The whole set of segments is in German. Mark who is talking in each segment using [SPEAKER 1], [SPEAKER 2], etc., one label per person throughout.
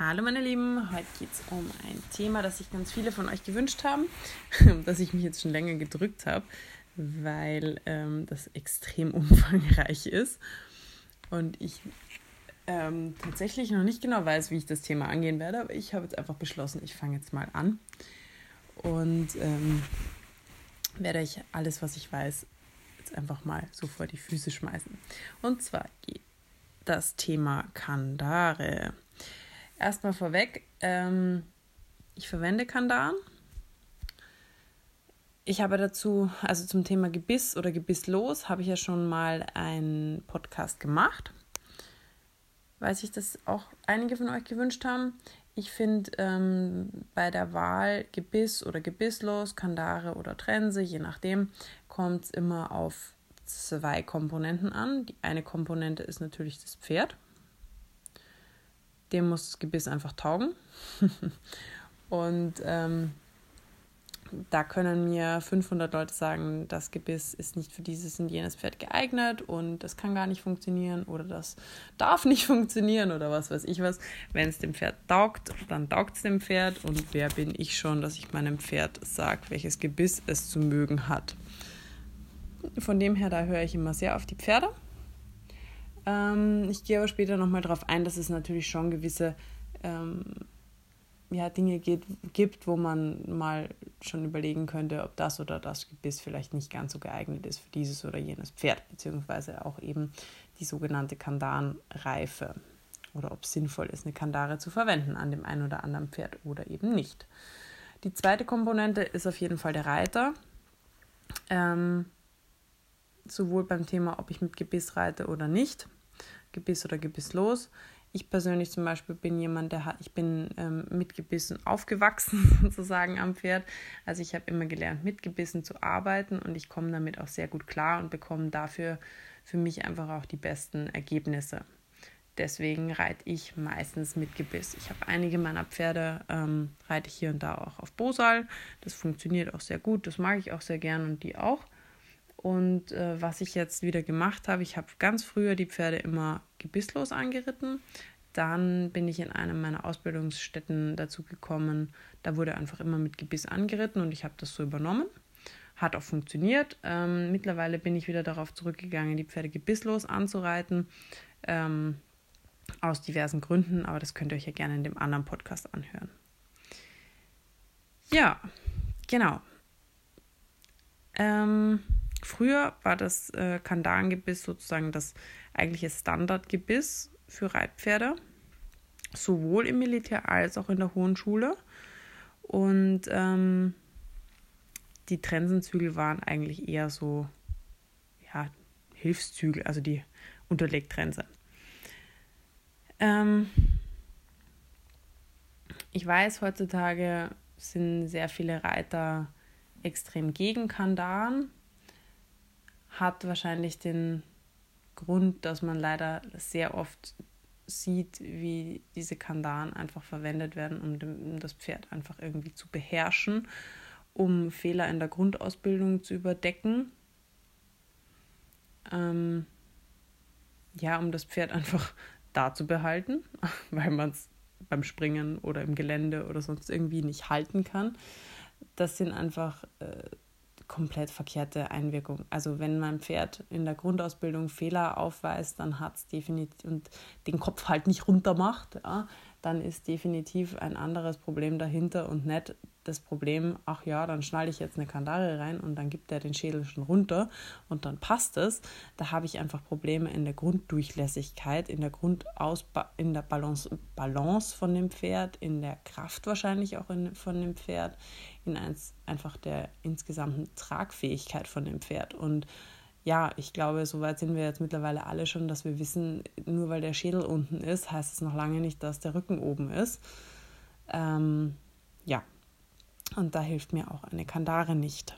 [SPEAKER 1] Hallo meine Lieben, heute geht es um ein Thema, das sich ganz viele von euch gewünscht haben, das ich mich jetzt schon länger gedrückt habe, weil ähm, das extrem umfangreich ist und ich ähm, tatsächlich noch nicht genau weiß, wie ich das Thema angehen werde, aber ich habe jetzt einfach beschlossen, ich fange jetzt mal an und ähm, werde euch alles, was ich weiß, jetzt einfach mal so vor die Füße schmeißen. Und zwar geht das Thema Kandare. Erstmal vorweg, ähm, ich verwende Kandan. Ich habe dazu, also zum Thema Gebiss oder Gebisslos, habe ich ja schon mal einen Podcast gemacht. Weiß ich, dass auch einige von euch gewünscht haben. Ich finde ähm, bei der Wahl Gebiss oder Gebisslos, Kandare oder Trense, je nachdem, kommt es immer auf zwei Komponenten an. Die eine Komponente ist natürlich das Pferd dem muss das Gebiss einfach taugen. und ähm, da können mir 500 Leute sagen, das Gebiss ist nicht für dieses und jenes Pferd geeignet und das kann gar nicht funktionieren oder das darf nicht funktionieren oder was weiß ich was. Wenn es dem Pferd taugt, dann taugt es dem Pferd und wer bin ich schon, dass ich meinem Pferd sage, welches Gebiss es zu mögen hat. Von dem her, da höre ich immer sehr auf die Pferde ähm, ich gehe aber später nochmal darauf ein, dass es natürlich schon gewisse ähm, ja, Dinge geht, gibt, wo man mal schon überlegen könnte, ob das oder das Gebiss vielleicht nicht ganz so geeignet ist für dieses oder jenes Pferd, beziehungsweise auch eben die sogenannte Kandanreife oder ob es sinnvoll ist, eine Kandare zu verwenden an dem einen oder anderen Pferd oder eben nicht. Die zweite Komponente ist auf jeden Fall der Reiter. Ähm, sowohl beim Thema, ob ich mit Gebiss reite oder nicht. Gebiss oder gebisslos. Ich persönlich zum Beispiel bin jemand, der hat, ich bin ähm, mit Gebissen aufgewachsen sozusagen am Pferd. Also ich habe immer gelernt, mit Gebissen zu arbeiten und ich komme damit auch sehr gut klar und bekomme dafür für mich einfach auch die besten Ergebnisse. Deswegen reite ich meistens mit Gebiss. Ich habe einige meiner Pferde, ähm, reite ich hier und da auch auf Bosal. Das funktioniert auch sehr gut, das mag ich auch sehr gern und die auch. Und äh, was ich jetzt wieder gemacht habe, ich habe ganz früher die Pferde immer gebisslos angeritten. Dann bin ich in einem meiner Ausbildungsstätten dazu gekommen, da wurde einfach immer mit Gebiss angeritten und ich habe das so übernommen. Hat auch funktioniert. Ähm, mittlerweile bin ich wieder darauf zurückgegangen, die Pferde gebisslos anzureiten. Ähm, aus diversen Gründen, aber das könnt ihr euch ja gerne in dem anderen Podcast anhören. Ja, genau. Ähm, Früher war das äh, Kandarengebiss sozusagen das eigentliche Standardgebiss für Reitpferde, sowohl im Militär als auch in der Hohen Schule. Und ähm, die Trensenzügel waren eigentlich eher so ja, Hilfszügel, also die Unterlegtrense. Ähm, ich weiß, heutzutage sind sehr viele Reiter extrem gegen Kandaren, hat wahrscheinlich den Grund, dass man leider sehr oft sieht, wie diese Kandaren einfach verwendet werden, um, das Pferd einfach irgendwie zu beherrschen, um Fehler in der Grundausbildung zu überdecken. Ähm, ja, um das Pferd einfach da zu behalten, weil man es beim Springen oder im Gelände oder sonst irgendwie nicht halten kann. Das sind einfach äh, komplett verkehrte Einwirkung. Also wenn mein Pferd in der Grundausbildung Fehler aufweist, dann hat es definitiv und den Kopf halt nicht runter macht, ja, dann ist definitiv ein anderes Problem dahinter und nicht das Problem, ach ja, dann schnalle ich jetzt eine Kandare rein und dann gibt er den Schädel schon runter und dann passt es. Da habe ich einfach Probleme in der Grunddurchlässigkeit, in der Grundausba in der Balance, Balance von dem Pferd, in der Kraft wahrscheinlich auch in, von dem Pferd, in eins, einfach der insgesamten Tragfähigkeit von dem Pferd. Und ja, ich glaube, soweit sind wir jetzt mittlerweile alle schon, dass wir wissen, nur weil der Schädel unten ist, heißt es noch lange nicht, dass der Rücken oben ist. Ähm, ja, und da hilft mir auch eine Kandare nicht.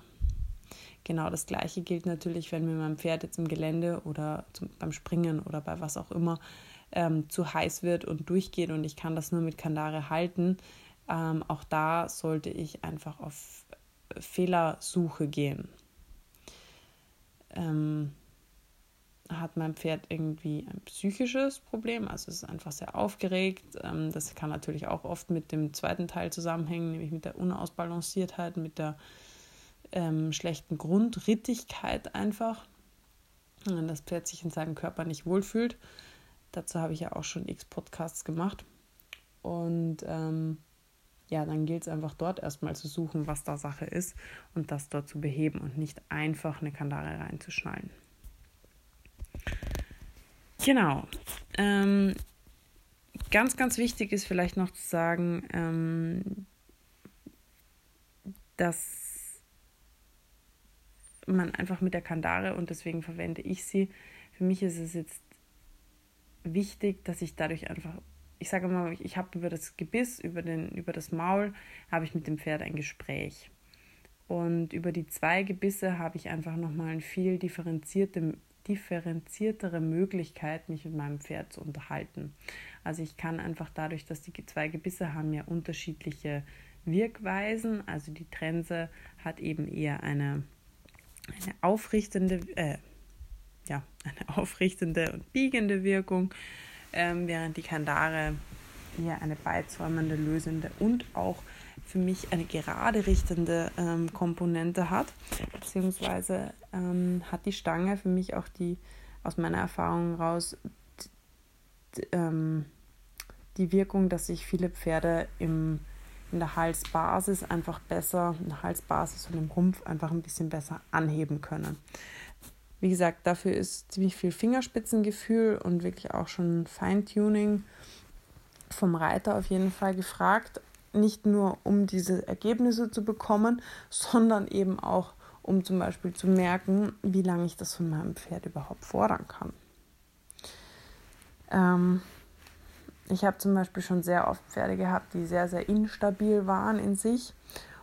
[SPEAKER 1] Genau das gleiche gilt natürlich, wenn mir mein Pferd jetzt im Gelände oder zum, beim Springen oder bei was auch immer ähm, zu heiß wird und durchgeht und ich kann das nur mit Kandare halten. Ähm, auch da sollte ich einfach auf Fehlersuche gehen. Ähm, hat mein Pferd irgendwie ein psychisches Problem, also es ist einfach sehr aufgeregt. Ähm, das kann natürlich auch oft mit dem zweiten Teil zusammenhängen, nämlich mit der Unausbalanciertheit, mit der ähm, schlechten Grundrittigkeit einfach. Wenn das Pferd sich in seinem Körper nicht wohlfühlt. Dazu habe ich ja auch schon x Podcasts gemacht. Und ähm, ja, dann gilt es einfach dort erstmal zu suchen, was da Sache ist und das dort zu beheben und nicht einfach eine Kandare reinzuschnallen. Genau. Ähm, ganz, ganz wichtig ist vielleicht noch zu sagen, ähm, dass man einfach mit der Kandare, und deswegen verwende ich sie, für mich ist es jetzt wichtig, dass ich dadurch einfach, ich sage mal, ich habe über das Gebiss, über, den, über das Maul, habe ich mit dem Pferd ein Gespräch. Und über die zwei Gebisse habe ich einfach nochmal ein viel differenzierte, differenziertere Möglichkeit, mich mit meinem Pferd zu unterhalten. Also ich kann einfach dadurch, dass die zwei Gebisse haben ja unterschiedliche Wirkweisen. Also die Trense hat eben eher eine, eine aufrichtende, äh, ja, eine aufrichtende und biegende Wirkung, ähm, während die Kandare eher eine beizäumende, lösende und auch für mich eine gerade richtende ähm, Komponente hat, beziehungsweise ähm, hat die Stange für mich auch die, aus meiner Erfahrung raus, ähm, die Wirkung, dass sich viele Pferde im, in der Halsbasis einfach besser, in der Halsbasis und im Rumpf einfach ein bisschen besser anheben können. Wie gesagt, dafür ist ziemlich viel Fingerspitzengefühl und wirklich auch schon Feintuning vom Reiter auf jeden Fall gefragt nicht nur um diese Ergebnisse zu bekommen, sondern eben auch um zum Beispiel zu merken, wie lange ich das von meinem Pferd überhaupt fordern kann. Ähm, ich habe zum Beispiel schon sehr oft Pferde gehabt, die sehr, sehr instabil waren in sich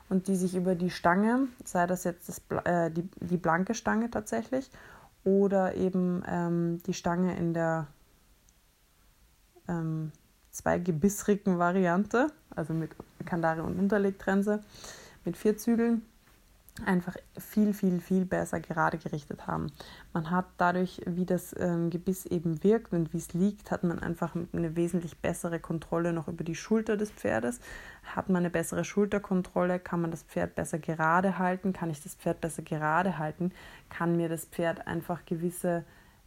[SPEAKER 1] und die sich über die Stange, sei das jetzt das, äh, die, die blanke Stange tatsächlich oder eben ähm, die Stange in der ähm, zwei gebissrigen Variante, also mit Kandare und Unterlegtrense, mit vier Zügeln, einfach viel, viel, viel besser gerade gerichtet haben. Man hat dadurch, wie das ähm, Gebiss eben wirkt und wie es liegt, hat man einfach eine wesentlich bessere Kontrolle noch über die Schulter des Pferdes. Hat man eine bessere Schulterkontrolle, kann man das Pferd besser gerade halten, kann ich das Pferd besser gerade halten, kann mir das Pferd einfach gewisse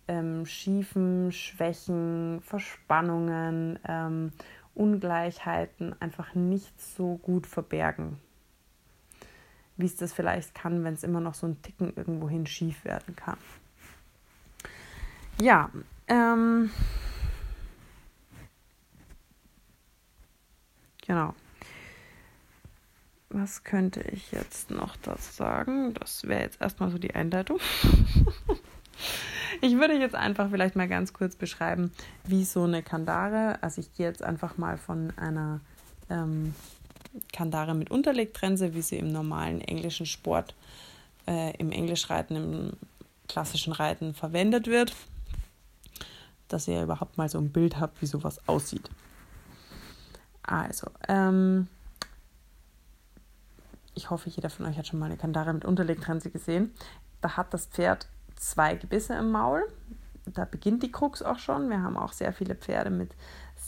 [SPEAKER 1] ähm, Schiefen, Schwächen, Verspannungen, ähm, Ungleichheiten einfach nicht so gut verbergen. Wie es das vielleicht kann, wenn es immer noch so ein Ticken irgendwohin schief werden kann. Ja, ähm, genau. Was könnte ich jetzt noch dazu sagen? Das wäre jetzt erstmal so die Einleitung. Ich würde jetzt einfach vielleicht mal ganz kurz beschreiben, wie so eine Kandare, also ich gehe jetzt einfach mal von einer ähm, Kandare mit Unterlegtrense, wie sie im normalen englischen Sport, äh, im Englischreiten, im klassischen Reiten verwendet wird, dass ihr überhaupt mal so ein Bild habt, wie sowas aussieht. Also, ähm, ich hoffe, jeder von euch hat schon mal eine Kandare mit Unterlegtrense gesehen. Da hat das Pferd zwei Gebisse im Maul. Da beginnt die Krux auch schon. Wir haben auch sehr viele Pferde mit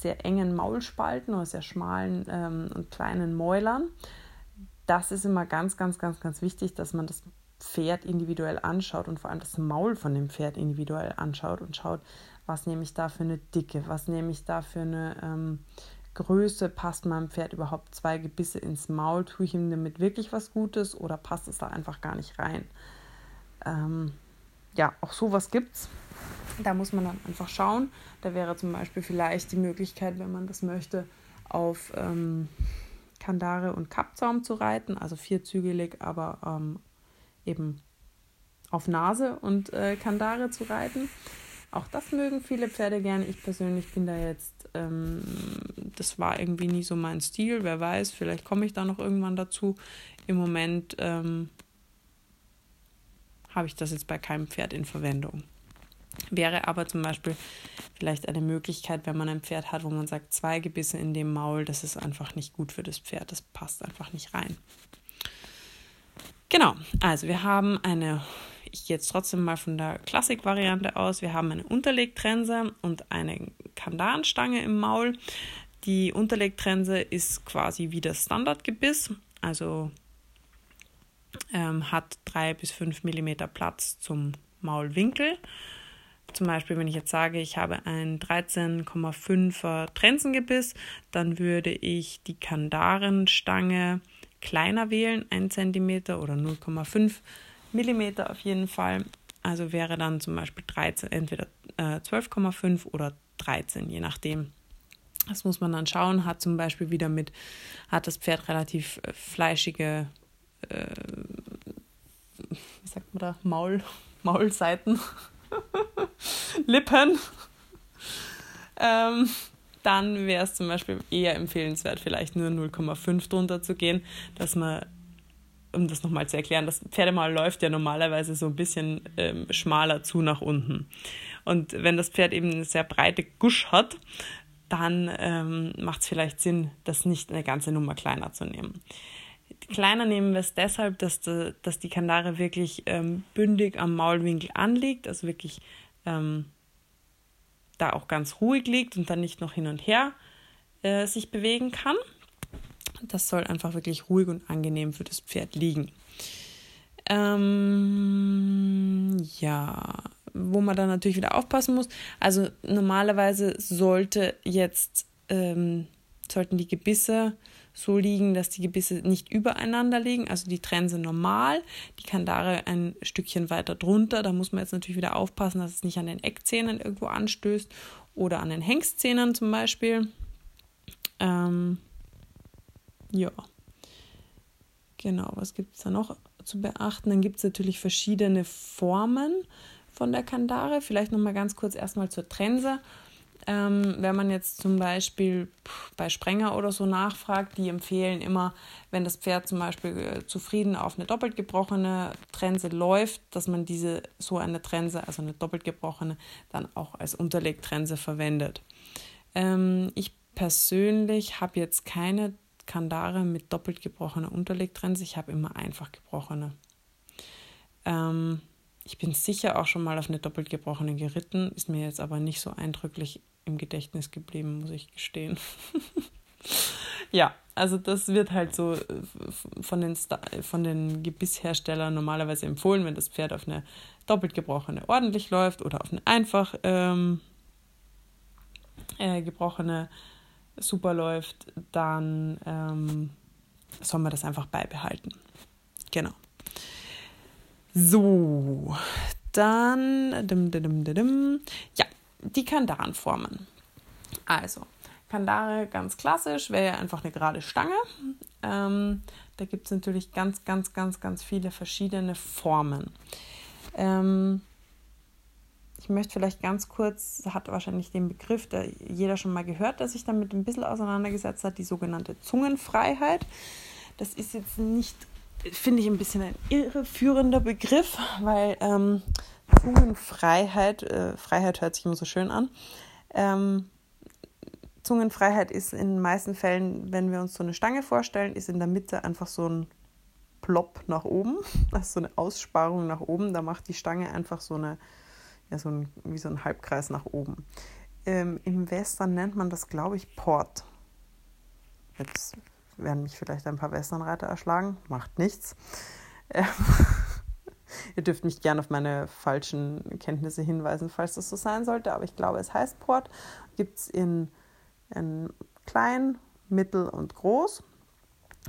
[SPEAKER 1] sehr engen Maulspalten oder sehr schmalen ähm, und kleinen Mäulern. Das ist immer ganz, ganz, ganz, ganz wichtig, dass man das Pferd individuell anschaut und vor allem das Maul von dem Pferd individuell anschaut und schaut, was nehme ich da für eine Dicke, was nehme ich da für eine ähm, Größe, passt meinem Pferd überhaupt zwei Gebisse ins Maul, tue ich ihm damit wirklich was Gutes oder passt es da einfach gar nicht rein. Ähm, ja, auch sowas gibt's. Da muss man dann einfach schauen. Da wäre zum Beispiel vielleicht die Möglichkeit, wenn man das möchte, auf ähm, Kandare und Kappzaum zu reiten, also vierzügelig, aber ähm, eben auf Nase und äh, Kandare zu reiten. Auch das mögen viele Pferde gerne. Ich persönlich bin da jetzt, ähm, das war irgendwie nie so mein Stil. Wer weiß, vielleicht komme ich da noch irgendwann dazu. Im Moment ähm, habe ich das jetzt bei keinem Pferd in Verwendung. Wäre aber zum Beispiel vielleicht eine Möglichkeit, wenn man ein Pferd hat, wo man sagt, zwei Gebisse in dem Maul, das ist einfach nicht gut für das Pferd, das passt einfach nicht rein. Genau, also wir haben eine ich gehe jetzt trotzdem mal von der Klassik-Variante aus. Wir haben eine Unterlegtrense und eine Kandarenstange im Maul. Die Unterlegtrense ist quasi wie das Standardgebiss, also ähm, hat drei bis fünf Millimeter Platz zum Maulwinkel. Zum Beispiel, wenn ich jetzt sage, ich habe ein 13,5er Trensengebiss, dann würde ich die Kandarenstange kleiner wählen, 1 cm oder 0,5 mm auf jeden Fall. Also wäre dann zum Beispiel 13, entweder äh, 12,5 oder 13, je nachdem. Das muss man dann schauen. Hat zum Beispiel wieder mit, hat das Pferd relativ äh, fleischige, äh, wie sagt man da, Maul, Maulseiten, Lippen. ähm, dann wäre es zum Beispiel eher empfehlenswert, vielleicht nur 0,5 drunter zu gehen, dass man, um das nochmal zu erklären, das Pferdemal läuft ja normalerweise so ein bisschen ähm, schmaler zu nach unten. Und wenn das Pferd eben eine sehr breite Gusch hat, dann ähm, macht es vielleicht Sinn, das nicht eine ganze Nummer kleiner zu nehmen. Kleiner nehmen wir es deshalb, dass, de, dass die Kandare wirklich ähm, bündig am Maulwinkel anliegt, also wirklich ähm, da auch ganz ruhig liegt und dann nicht noch hin und her äh, sich bewegen kann. Das soll einfach wirklich ruhig und angenehm für das Pferd liegen. Ähm, ja, wo man dann natürlich wieder aufpassen muss. Also normalerweise sollte jetzt ähm, sollten die Gebisse so liegen, dass die Gebisse nicht übereinander liegen, also die Trense normal, die Kandare ein Stückchen weiter drunter. Da muss man jetzt natürlich wieder aufpassen, dass es nicht an den Eckzähnen irgendwo anstößt oder an den Hengstzähnen zum Beispiel. Ähm, ja. Genau, was gibt es da noch zu beachten? Dann gibt es natürlich verschiedene Formen von der Kandare. Vielleicht nochmal ganz kurz erstmal zur Trense. Ähm, wenn man jetzt zum Beispiel bei Sprenger oder so nachfragt, die empfehlen immer, wenn das Pferd zum Beispiel äh, zufrieden auf eine doppelt gebrochene Trense läuft, dass man diese so eine Trense, also eine doppelt gebrochene, dann auch als Unterlegtrense verwendet. Ähm, ich persönlich habe jetzt keine Kandare mit doppelt gebrochener Unterlegtrense, ich habe immer einfach gebrochene. Ähm, ich bin sicher auch schon mal auf eine doppelt gebrochene geritten, ist mir jetzt aber nicht so eindrücklich im Gedächtnis geblieben, muss ich gestehen. ja, also das wird halt so äh, von den, von den Gebissherstellern normalerweise empfohlen, wenn das Pferd auf eine doppelt gebrochene ordentlich läuft oder auf eine einfach ähm, äh, gebrochene super läuft, dann ähm, soll man das einfach beibehalten. Genau. So, dann, dim, dim, dim, ja, die Kandarenformen. Also, Kandare ganz klassisch wäre ja einfach eine gerade Stange. Ähm, da gibt es natürlich ganz, ganz, ganz, ganz viele verschiedene Formen. Ähm, ich möchte vielleicht ganz kurz, hat wahrscheinlich den Begriff, der jeder schon mal gehört, der sich damit ein bisschen auseinandergesetzt hat, die sogenannte Zungenfreiheit. Das ist jetzt nicht, finde ich, ein bisschen ein irreführender Begriff, weil ähm, Zungenfreiheit, äh, Freiheit hört sich immer so schön an. Ähm, Zungenfreiheit ist in den meisten Fällen, wenn wir uns so eine Stange vorstellen, ist in der Mitte einfach so ein Plop nach oben, also so eine Aussparung nach oben. Da macht die Stange einfach so eine, ja, so ein, wie so ein Halbkreis nach oben. Ähm, Im Western nennt man das, glaube ich, Port. Jetzt werden mich vielleicht ein paar Westernreiter erschlagen, macht nichts. Ähm, Ihr dürft mich gerne auf meine falschen Kenntnisse hinweisen, falls das so sein sollte, aber ich glaube, es heißt Port. Gibt es in, in klein, mittel und groß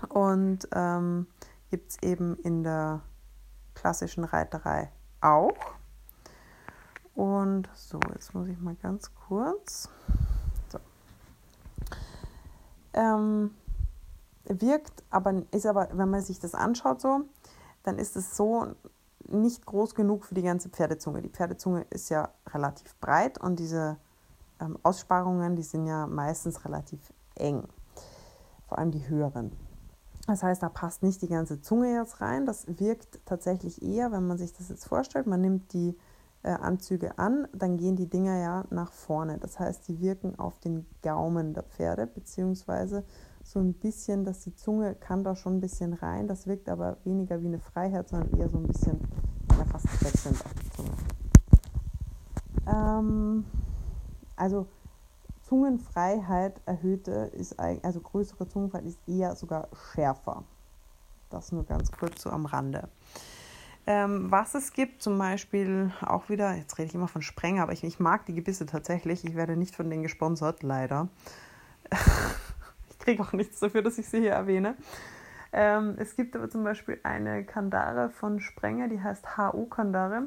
[SPEAKER 1] und ähm, gibt es eben in der klassischen Reiterei auch. Und so, jetzt muss ich mal ganz kurz. So. Ähm, wirkt, aber ist aber, wenn man sich das anschaut so, dann ist es so, nicht groß genug für die ganze Pferdezunge. Die Pferdezunge ist ja relativ breit und diese ähm, Aussparungen, die sind ja meistens relativ eng. Vor allem die höheren. Das heißt, da passt nicht die ganze Zunge jetzt rein. Das wirkt tatsächlich eher, wenn man sich das jetzt vorstellt, man nimmt die äh, Anzüge an, dann gehen die Dinger ja nach vorne. Das heißt, die wirken auf den Gaumen der Pferde, beziehungsweise so ein bisschen, dass die Zunge kann da schon ein bisschen rein. Das wirkt aber weniger wie eine Freiheit, sondern eher so ein bisschen ja fast weg sind auf die Zunge. Ähm, also Zungenfreiheit erhöhte ist also größere Zungenfreiheit ist eher sogar schärfer. Das nur ganz kurz so am Rande. Ähm, was es gibt, zum Beispiel auch wieder, jetzt rede ich immer von Sprenger, aber ich, ich mag die Gebisse tatsächlich. Ich werde nicht von denen gesponsert, leider. kriege auch nichts dafür, dass ich sie hier erwähne. Ähm, es gibt aber zum Beispiel eine Kandare von Sprenger, die heißt HU Kandare.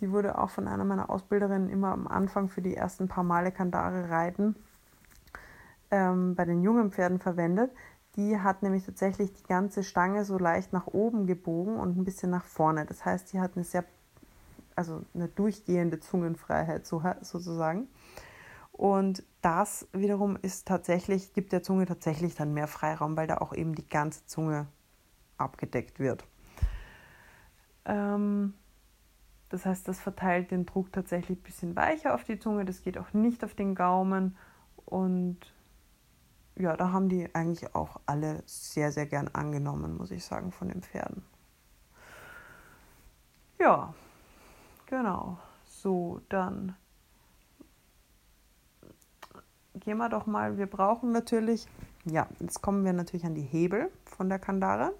[SPEAKER 1] Die wurde auch von einer meiner Ausbilderinnen immer am Anfang für die ersten paar Male Kandare reiten ähm, bei den jungen Pferden verwendet. Die hat nämlich tatsächlich die ganze Stange so leicht nach oben gebogen und ein bisschen nach vorne. Das heißt, sie hat eine sehr, also eine durchgehende Zungenfreiheit so, sozusagen. Und das wiederum ist tatsächlich, gibt der Zunge tatsächlich dann mehr Freiraum, weil da auch eben die ganze Zunge abgedeckt wird. Ähm, das heißt, das verteilt den Druck tatsächlich ein bisschen weicher auf die Zunge, das geht auch nicht auf den Gaumen und ja, da haben die eigentlich auch alle sehr, sehr gern angenommen, muss ich sagen, von den Pferden. Ja, genau. So, dann gehen wir doch mal. Wir brauchen natürlich, ja, jetzt kommen wir natürlich an die Hebel von der Kandare.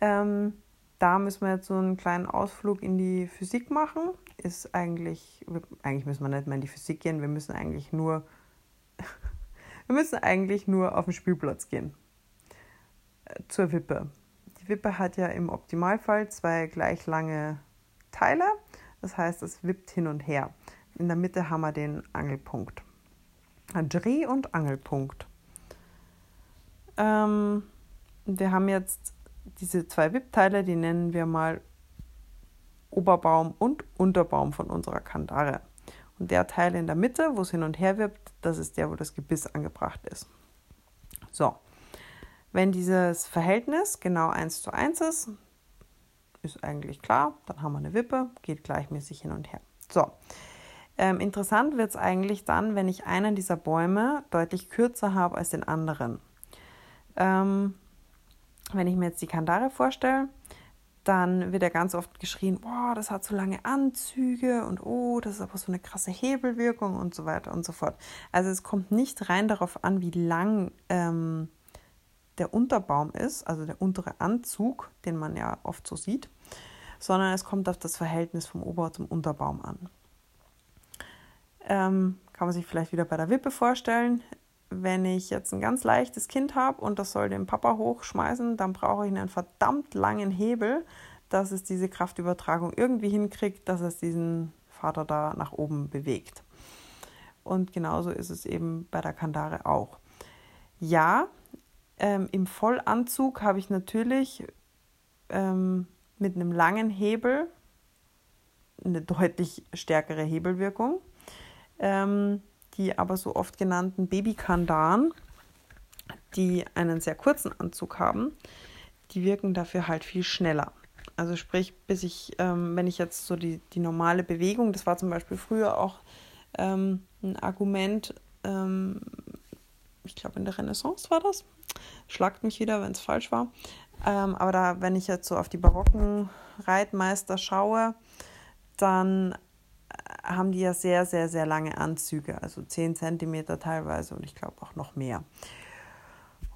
[SPEAKER 1] Ähm, da müssen wir jetzt so einen kleinen Ausflug in die Physik machen. Ist eigentlich, eigentlich müssen wir nicht mehr in die Physik gehen, wir müssen eigentlich nur wir müssen eigentlich nur auf den Spielplatz gehen. Äh, zur Wippe. Die Wippe hat ja im Optimalfall zwei gleich lange Teile. Das heißt, es wippt hin und her. In der Mitte haben wir den Angelpunkt. Dreh- und Angelpunkt. Ähm, wir haben jetzt diese zwei Wippteile, die nennen wir mal Oberbaum und Unterbaum von unserer Kandare. Und der Teil in der Mitte, wo es hin und her wirbt, das ist der, wo das Gebiss angebracht ist. So, wenn dieses Verhältnis genau 1 zu 1 ist, ist eigentlich klar, dann haben wir eine Wippe, geht gleichmäßig hin und her. So, ähm, interessant wird es eigentlich dann, wenn ich einen dieser Bäume deutlich kürzer habe als den anderen. Ähm, wenn ich mir jetzt die Kandare vorstelle, dann wird ja ganz oft geschrien, boah, das hat so lange Anzüge und oh, das ist aber so eine krasse Hebelwirkung und so weiter und so fort. Also es kommt nicht rein darauf an, wie lang ähm, der Unterbaum ist, also der untere Anzug, den man ja oft so sieht, sondern es kommt auf das Verhältnis vom Ober- zum Unterbaum an. Ähm, kann man sich vielleicht wieder bei der Wippe vorstellen wenn ich jetzt ein ganz leichtes Kind habe und das soll den Papa hochschmeißen, dann brauche ich einen verdammt langen Hebel, dass es diese Kraftübertragung irgendwie hinkriegt, dass es diesen Vater da nach oben bewegt. Und genauso ist es eben bei der Kandare auch. Ja, ähm, im Vollanzug habe ich natürlich ähm, mit einem langen Hebel eine deutlich stärkere Hebelwirkung. Ähm, die aber so oft genannten Babykandaren, die einen sehr kurzen Anzug haben, die wirken dafür halt viel schneller. Also sprich, bis ich, ähm, wenn ich jetzt so die, die normale Bewegung, das war zum Beispiel früher auch ähm, ein Argument, ähm, ich glaube in der Renaissance war das, schlagt mich wieder, wenn es falsch war. Ähm, aber da, wenn ich jetzt so auf die barocken Reitmeister schaue, dann haben die ja sehr, sehr, sehr lange Anzüge, also 10 cm teilweise und ich glaube auch noch mehr.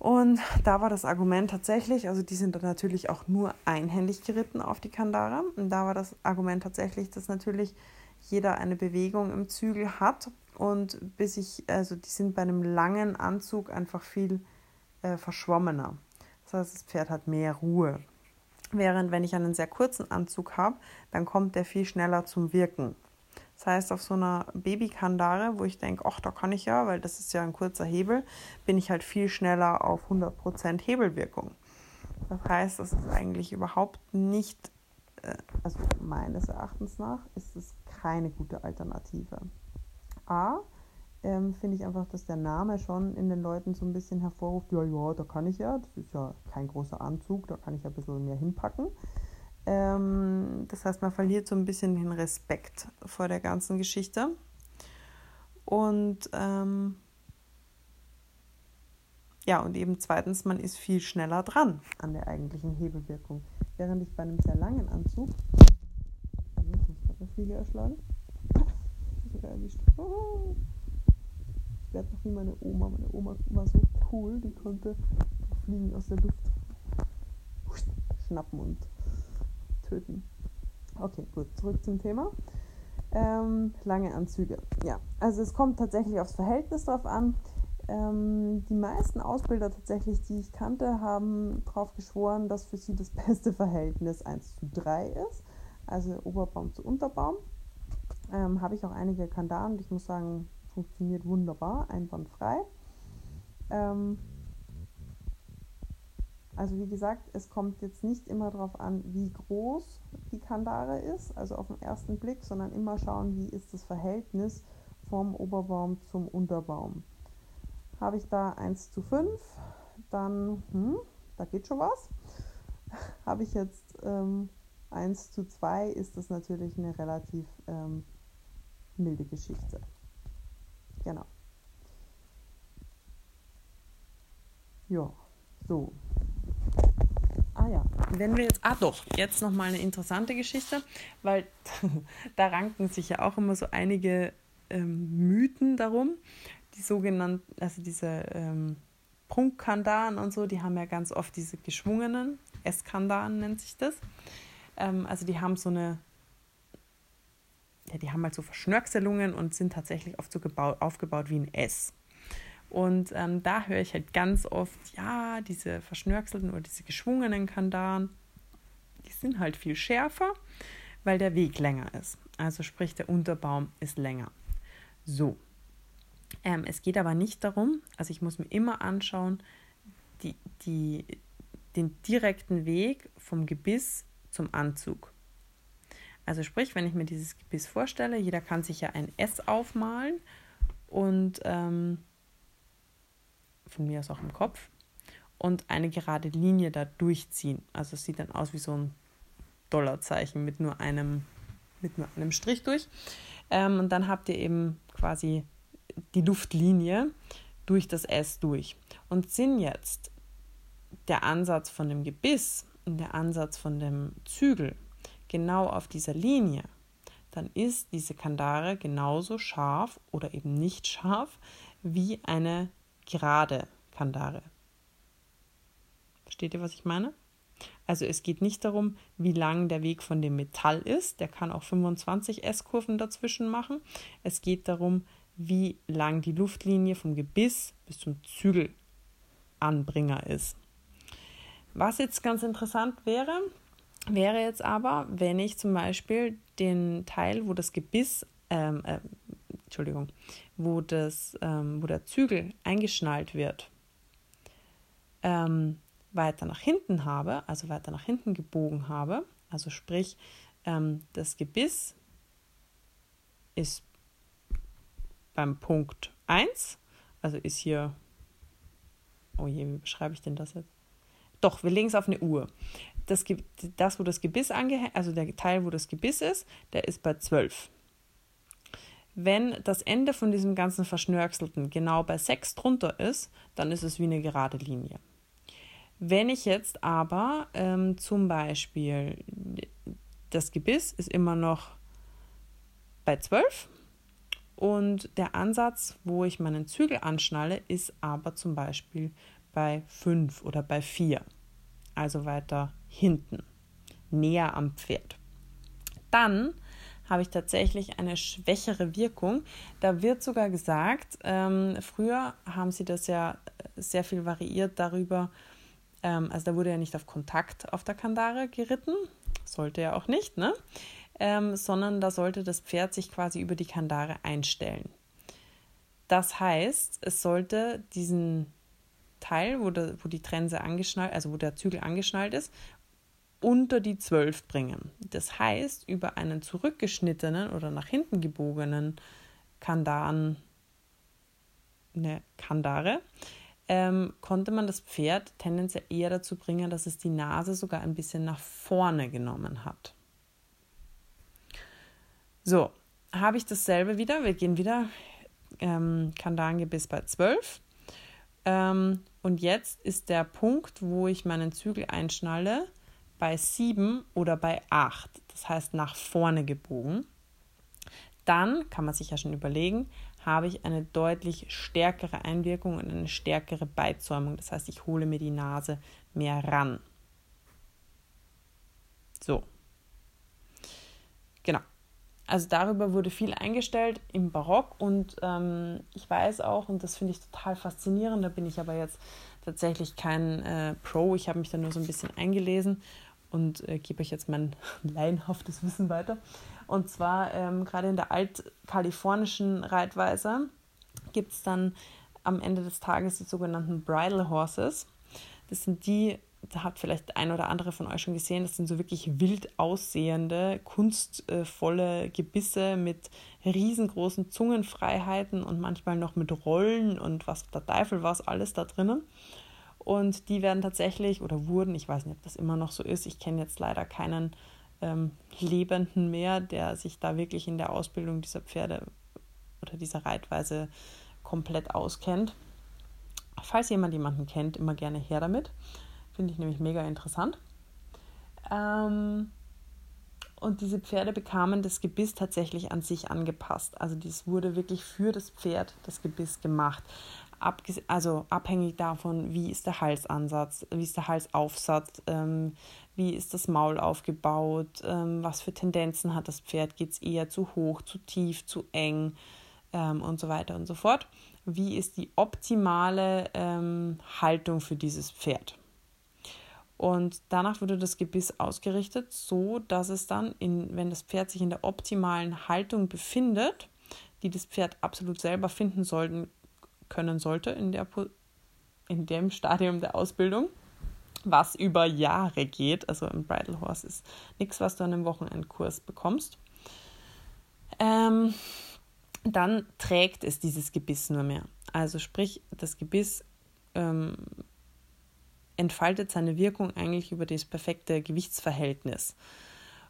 [SPEAKER 1] Und da war das Argument tatsächlich, also die sind natürlich auch nur einhändig geritten auf die Kandare. Und da war das Argument tatsächlich, dass natürlich jeder eine Bewegung im Zügel hat. Und bis ich, also die sind bei einem langen Anzug einfach viel äh, verschwommener. Das heißt, das Pferd hat mehr Ruhe. Während wenn ich einen sehr kurzen Anzug habe, dann kommt der viel schneller zum Wirken. Das heißt, auf so einer Babykandare, wo ich denke, ach, da kann ich ja, weil das ist ja ein kurzer Hebel, bin ich halt viel schneller auf 100% Hebelwirkung. Das heißt, das ist eigentlich überhaupt nicht, äh, also meines Erachtens nach, ist es keine gute Alternative. A, ähm, finde ich einfach, dass der Name schon in den Leuten so ein bisschen hervorruft, ja, ja, da kann ich ja, das ist ja kein großer Anzug, da kann ich ja ein bisschen mehr hinpacken. Ähm, das heißt, man verliert so ein bisschen den Respekt vor der ganzen Geschichte. Und ähm, ja, und eben zweitens, man ist viel schneller dran an der eigentlichen Hebelwirkung. Während ich bei einem sehr langen Anzug Fliege erschlagen. Sogar erwischt. Oh. Ich werde noch wie meine Oma. Meine Oma war so cool, die konnte Fliegen aus der Luft schnappen und töten. Okay, gut, zurück zum Thema. Ähm, lange Anzüge. Ja, also es kommt tatsächlich aufs Verhältnis drauf an. Ähm, die meisten Ausbilder tatsächlich, die ich kannte, haben darauf geschworen, dass für sie das beste Verhältnis 1 zu 3 ist, also Oberbaum zu Unterbaum. Ähm, Habe ich auch einige Kandaren und ich muss sagen, funktioniert wunderbar, einwandfrei. Ähm, also wie gesagt, es kommt jetzt nicht immer darauf an, wie groß die Kandare ist, also auf den ersten Blick, sondern immer schauen, wie ist das Verhältnis vom Oberbaum zum Unterbaum. Habe ich da 1 zu 5, dann, hm, da geht schon was. Habe ich jetzt ähm, 1 zu 2, ist das natürlich eine relativ ähm, milde Geschichte. Genau. Ja, so. Ah ja, wenn wir jetzt, ah doch, jetzt nochmal eine interessante Geschichte, weil da ranken sich ja auch immer so einige ähm, Mythen darum. Die sogenannten, also diese ähm, Prunkkandaren und so, die haben ja ganz oft diese geschwungenen, Eskandaren nennt sich das. Ähm, also die haben so eine, ja, die haben halt so Verschnörkelungen und sind tatsächlich oft so gebaut, aufgebaut wie ein S. Und ähm, da höre ich halt ganz oft, ja, diese verschnörkelten oder diese geschwungenen Kandaren, die sind halt viel schärfer, weil der Weg länger ist. Also sprich, der Unterbaum ist länger. So. Ähm, es geht aber nicht darum, also ich muss mir immer anschauen, die, die, den direkten Weg vom Gebiss zum Anzug. Also sprich, wenn ich mir dieses Gebiss vorstelle, jeder kann sich ja ein S aufmalen und ähm, von mir aus auch im Kopf, und eine gerade Linie da durchziehen. Also es sieht dann aus wie so ein Dollarzeichen mit nur einem, mit nur einem Strich durch. Ähm, und dann habt ihr eben quasi die Luftlinie durch das S durch. Und sind jetzt der Ansatz von dem Gebiss und der Ansatz von dem Zügel genau auf dieser Linie, dann ist diese Kandare genauso scharf oder eben nicht scharf wie eine gerade Kandare. Versteht ihr, was ich meine? Also es geht nicht darum, wie lang der Weg von dem Metall ist. Der kann auch 25 S-Kurven dazwischen machen. Es geht darum, wie lang die Luftlinie vom Gebiss bis zum Zügelanbringer ist. Was jetzt ganz interessant wäre, wäre jetzt aber, wenn ich zum Beispiel den Teil, wo das Gebiss, ähm, äh, Entschuldigung, wo, das, ähm, wo der Zügel eingeschnallt wird, ähm, weiter nach hinten habe, also weiter nach hinten gebogen habe, also sprich, ähm, das Gebiss ist beim Punkt 1, also ist hier, oh je, wie beschreibe ich denn das jetzt? Doch, wir legen es auf eine Uhr. Das, das wo das Gebiss angehängt, also der Teil, wo das Gebiss ist, der ist bei 12. Wenn das Ende von diesem ganzen Verschnörkelten genau bei 6 drunter ist, dann ist es wie eine gerade Linie. Wenn ich jetzt aber ähm, zum Beispiel das Gebiss ist immer noch bei 12 und der Ansatz, wo ich meinen Zügel anschnalle, ist aber zum Beispiel bei 5 oder bei 4, also weiter hinten, näher am Pferd. Dann habe ich tatsächlich eine schwächere Wirkung. Da wird sogar gesagt, ähm, früher haben sie das ja sehr viel variiert darüber, ähm, also da wurde ja nicht auf Kontakt auf der Kandare geritten, sollte ja auch nicht, ne? Ähm, sondern da sollte das Pferd sich quasi über die Kandare einstellen. Das heißt, es sollte diesen Teil, wo, der, wo die Trense angeschnallt, also wo der Zügel angeschnallt ist, unter die 12 bringen. Das heißt, über einen zurückgeschnittenen oder nach hinten gebogenen Kandaren, eine Kandare, ähm, konnte man das Pferd tendenziell eher dazu bringen, dass es die Nase sogar ein bisschen nach vorne genommen hat. So, habe ich dasselbe wieder. Wir gehen wieder ähm, Kandarengebiss bei 12. Ähm, und jetzt ist der Punkt, wo ich meinen Zügel einschnalle, bei 7 oder bei 8. Das heißt nach vorne gebogen. dann kann man sich ja schon überlegen, habe ich eine deutlich stärkere Einwirkung und eine stärkere Beizäumung. Das heißt, ich hole mir die Nase mehr ran. So. Genau. Also darüber wurde viel eingestellt im Barock und ähm, ich weiß auch, und das finde ich total faszinierend, da bin ich aber jetzt tatsächlich kein äh, Pro, ich habe mich da nur so ein bisschen eingelesen und äh, gebe euch jetzt mein laienhaftes Wissen weiter. Und zwar ähm, gerade in der altkalifornischen Reitweise gibt es dann am Ende des Tages die sogenannten Bridal Horses. Das sind die, da hat vielleicht ein oder andere von euch schon gesehen, das sind so wirklich wild aussehende, kunstvolle Gebisse mit riesengroßen Zungenfreiheiten und manchmal noch mit Rollen und was der Teufel was alles da drinnen. Und die werden tatsächlich oder wurden, ich weiß nicht, ob das immer noch so ist, ich kenne jetzt leider keinen ähm, Lebenden mehr, der sich da wirklich in der Ausbildung dieser Pferde oder dieser Reitweise komplett auskennt. Falls jemand jemanden kennt, immer gerne her damit. Finde ich nämlich mega interessant. Ähm, und diese Pferde bekamen das Gebiss tatsächlich an sich angepasst. Also dies wurde wirklich für das Pferd das Gebiss gemacht also abhängig davon, wie ist der Halsansatz, wie ist der Halsaufsatz, ähm, wie ist das Maul aufgebaut, ähm, was für Tendenzen hat das Pferd, geht es eher zu hoch, zu tief, zu eng ähm, und so weiter und so fort. Wie ist die optimale ähm, Haltung für dieses Pferd? Und danach wurde das Gebiss ausgerichtet, so dass es dann, in, wenn das Pferd sich in der optimalen Haltung befindet, die das Pferd absolut selber finden sollten, können sollte in, der, in dem Stadium der Ausbildung, was über Jahre geht. Also ein Bridal Horse ist nichts, was du an einem Wochenendkurs bekommst. Ähm, dann trägt es dieses Gebiss nur mehr. Also sprich, das Gebiss ähm, entfaltet seine Wirkung eigentlich über das perfekte Gewichtsverhältnis.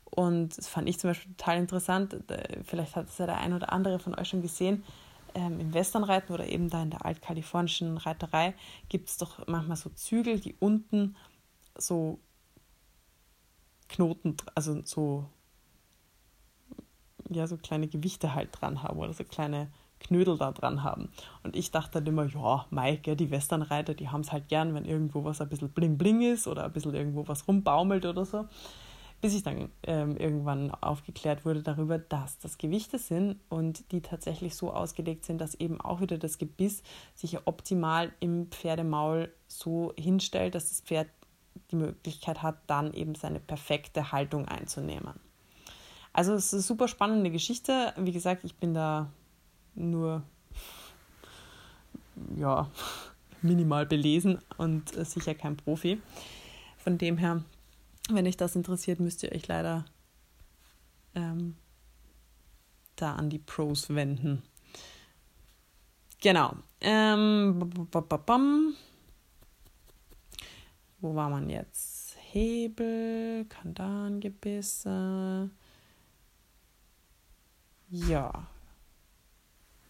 [SPEAKER 1] Und das fand ich zum Beispiel total interessant. Vielleicht hat es ja der ein oder andere von euch schon gesehen ähm, im Westernreiten oder eben da in der altkalifornischen Reiterei gibt es doch manchmal so Zügel, die unten so Knoten, also so, ja, so kleine Gewichte halt dran haben oder so kleine Knödel da dran haben. Und ich dachte dann immer, ja, Mike, die Westernreiter, die haben es halt gern, wenn irgendwo was ein bisschen bling bling ist oder ein bisschen irgendwo was rumbaumelt oder so bis ich dann ähm, irgendwann aufgeklärt wurde darüber, dass das Gewichte sind und die tatsächlich so ausgelegt sind, dass eben auch wieder das Gebiss sich optimal im Pferdemaul so hinstellt, dass das Pferd die Möglichkeit hat, dann eben seine perfekte Haltung einzunehmen. Also es ist eine super spannende Geschichte. Wie gesagt, ich bin da nur ja, minimal belesen und sicher kein Profi. Von dem her wenn euch das interessiert, müsst ihr euch leider ähm, da an die Pros wenden. Genau. Ähm, Wo war man jetzt? Hebel, Kandangebisse. Ja.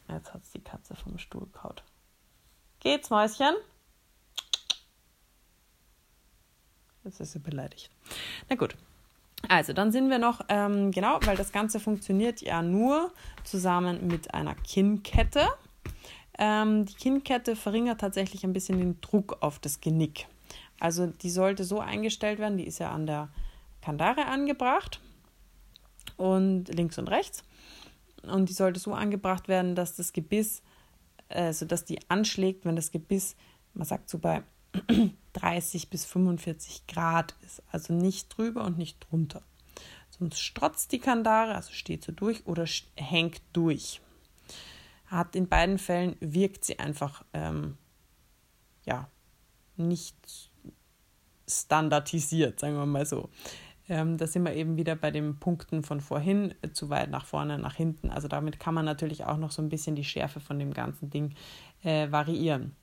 [SPEAKER 1] Jetzt hat es die Katze vom Stuhl kaut. Geht's, Mäuschen? Jetzt ist sie beleidigt. Na gut. Also, dann sind wir noch, ähm, genau, weil das Ganze funktioniert ja nur zusammen mit einer Kinnkette. Ähm, die Kinnkette verringert tatsächlich ein bisschen den Druck auf das Genick. Also, die sollte so eingestellt werden, die ist ja an der Kandare angebracht und links und rechts. Und die sollte so angebracht werden, dass das Gebiss, also dass die anschlägt, wenn das Gebiss, man sagt so bei 30 bis 45 Grad ist, also nicht drüber und nicht drunter. Sonst strotzt die Kandare, also steht so durch oder hängt durch. Hat in beiden Fällen wirkt sie einfach ähm, ja nicht standardisiert, sagen wir mal so. Ähm, da sind wir eben wieder bei den Punkten von vorhin, äh, zu weit nach vorne, nach hinten. Also damit kann man natürlich auch noch so ein bisschen die Schärfe von dem ganzen Ding äh, variieren.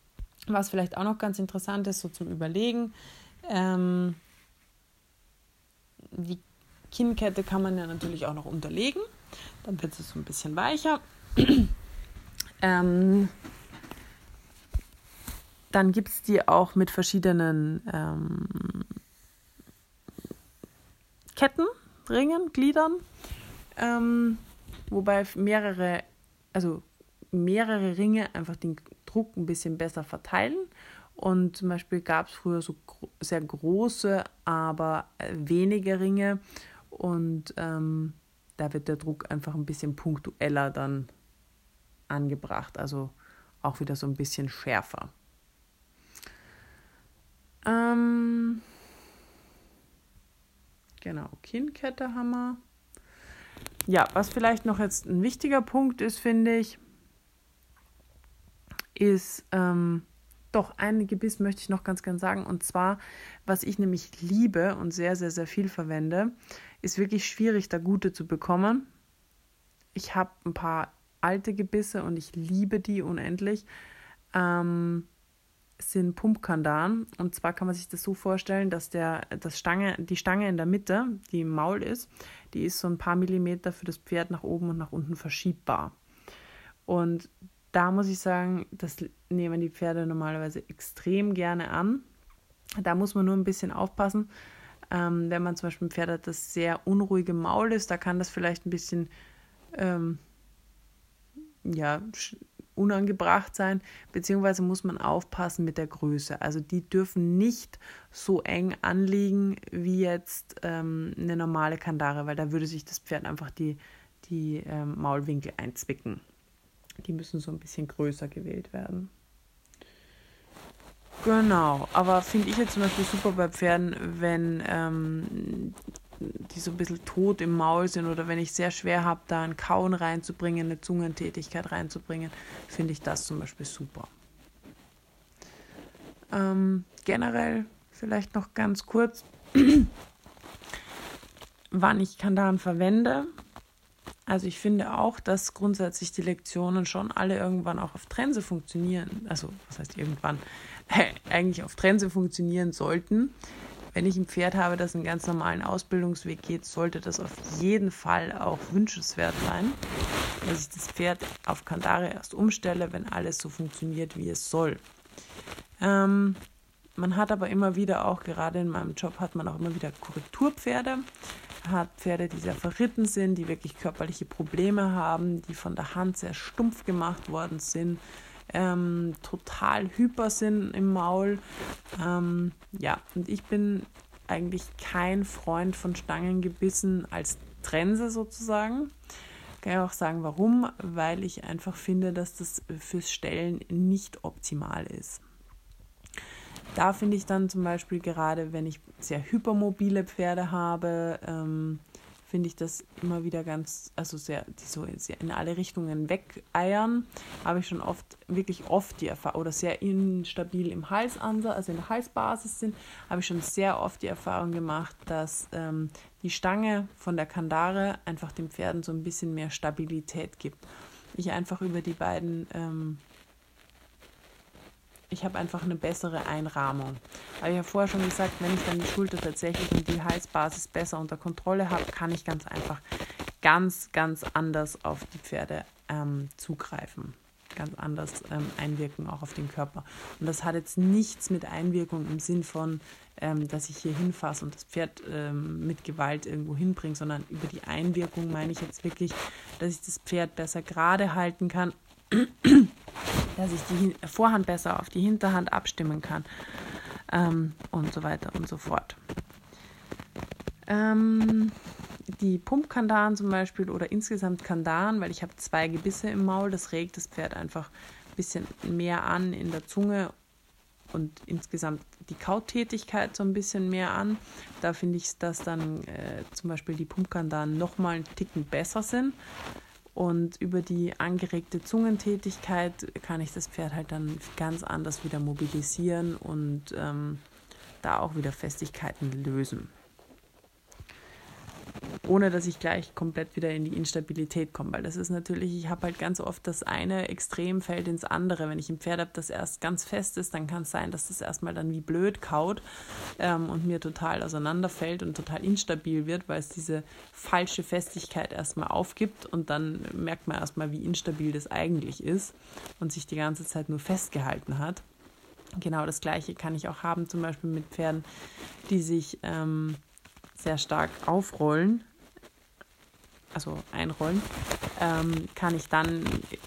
[SPEAKER 1] Was vielleicht auch noch ganz interessant ist, so zum Überlegen, ähm, die Kinnkette kann man ja natürlich auch noch unterlegen, dann wird es so ein bisschen weicher. ähm, dann gibt es die auch mit verschiedenen ähm, Ketten, Ringen, Gliedern. Ähm, wobei mehrere, also mehrere Ringe einfach den Druck ein bisschen besser verteilen. Und zum Beispiel gab es früher so sehr große, aber äh, wenige Ringe. Und ähm, da wird der Druck einfach ein bisschen punktueller dann angebracht. Also auch wieder so ein bisschen schärfer. Ähm, genau, Kinnkette haben wir. Ja, was vielleicht noch jetzt ein wichtiger Punkt ist, finde ich, ist ähm, doch ein Gebiss möchte ich noch ganz gern sagen. Und zwar, was ich nämlich liebe und sehr, sehr, sehr viel verwende, ist wirklich schwierig, da gute zu bekommen. Ich habe ein paar alte Gebisse und ich liebe die unendlich. Ähm, sind Pumpkandan. Und zwar kann man sich das so vorstellen, dass der, das Stange, die Stange in der Mitte, die im Maul ist, die ist so ein paar Millimeter für das Pferd nach oben und nach unten verschiebbar. Und da muss ich sagen, das nehmen die Pferde normalerweise extrem gerne an. Da muss man nur ein bisschen aufpassen. Ähm, wenn man zum Beispiel ein Pferd hat, das sehr unruhig im Maul ist, da kann das vielleicht ein bisschen ähm, ja, unangebracht sein, beziehungsweise muss man aufpassen mit der Größe. Also die dürfen nicht so eng anliegen wie jetzt ähm, eine normale Kandare, weil da würde sich das Pferd einfach die, die ähm, Maulwinkel einzwicken. Die müssen so ein bisschen größer gewählt werden. Genau, aber finde ich jetzt zum Beispiel super bei Pferden, wenn ähm, die so ein bisschen tot im Maul sind oder wenn ich sehr schwer habe, da ein Kauen reinzubringen, eine Zungentätigkeit reinzubringen, finde ich das zum Beispiel super. Ähm, generell vielleicht noch ganz kurz, wann ich Kandaren verwende. Also ich finde auch, dass grundsätzlich die Lektionen schon alle irgendwann auch auf Trense funktionieren. Also was heißt irgendwann? Eigentlich auf Trense funktionieren sollten. Wenn ich ein Pferd habe, das einen ganz normalen Ausbildungsweg geht, sollte das auf jeden Fall auch wünschenswert sein, dass ich das Pferd auf Kandare erst umstelle, wenn alles so funktioniert, wie es soll. Ähm, man hat aber immer wieder auch, gerade in meinem Job, hat man auch immer wieder Korrekturpferde hat Pferde, die sehr verritten sind, die wirklich körperliche Probleme haben, die von der Hand sehr stumpf gemacht worden sind, ähm, total hyper sind im Maul. Ähm, ja, und ich bin eigentlich kein Freund von Stangengebissen als Trense sozusagen. Kann ich auch sagen, warum? Weil ich einfach finde, dass das fürs Stellen nicht optimal ist. Da finde ich dann zum Beispiel gerade, wenn ich sehr hypermobile Pferde habe, ähm, finde ich das immer wieder ganz, also sehr, die so in alle Richtungen wegeiern, habe ich schon oft, wirklich oft die Erfahrung, oder sehr instabil im Halsansatz, also in der Halsbasis sind, habe ich schon sehr oft die Erfahrung gemacht, dass ähm, die Stange von der Kandare einfach den Pferden so ein bisschen mehr Stabilität gibt. Ich einfach über die beiden ähm, ich habe einfach eine bessere Einrahmung. Aber ich habe vorher schon gesagt, wenn ich dann die Schulter tatsächlich und die Halsbasis besser unter Kontrolle habe, kann ich ganz einfach ganz, ganz anders auf die Pferde ähm, zugreifen. Ganz anders ähm, einwirken, auch auf den Körper. Und das hat jetzt nichts mit Einwirkung im Sinn von, ähm, dass ich hier hinfasse und das Pferd ähm, mit Gewalt irgendwo hinbringe, sondern über die Einwirkung meine ich jetzt wirklich, dass ich das Pferd besser gerade halten kann dass ich die Vorhand besser auf die Hinterhand abstimmen kann ähm, und so weiter und so fort. Ähm, die Pumpkandaren zum Beispiel oder insgesamt Kandaren, weil ich habe zwei Gebisse im Maul, das regt das Pferd einfach ein bisschen mehr an in der Zunge und insgesamt die Kautätigkeit so ein bisschen mehr an. Da finde ich, dass dann äh, zum Beispiel die Pumpkandaren nochmal einen Ticken besser sind. Und über die angeregte Zungentätigkeit kann ich das Pferd halt dann ganz anders wieder mobilisieren und ähm, da auch wieder Festigkeiten lösen ohne dass ich gleich komplett wieder in die Instabilität komme. Weil das ist natürlich, ich habe halt ganz oft das eine Extrem fällt ins andere. Wenn ich ein Pferd habe, das erst ganz fest ist, dann kann es sein, dass das erstmal dann wie blöd kaut ähm, und mir total auseinanderfällt und total instabil wird, weil es diese falsche Festigkeit erstmal aufgibt und dann merkt man erstmal, wie instabil das eigentlich ist und sich die ganze Zeit nur festgehalten hat. Genau das gleiche kann ich auch haben, zum Beispiel mit Pferden, die sich ähm, sehr stark aufrollen, also einrollen ähm, kann ich dann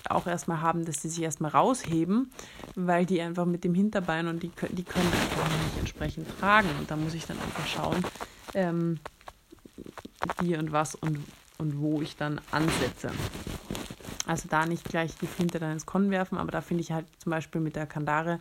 [SPEAKER 1] auch erstmal haben, dass die sich erstmal rausheben, weil die einfach mit dem Hinterbein und die, die können einfach nicht entsprechend tragen. Und da muss ich dann einfach schauen, ähm, wie und was und, und wo ich dann ansetze. Also da nicht gleich die Flinte dann ins Korn werfen, aber da finde ich halt zum Beispiel mit der Kandare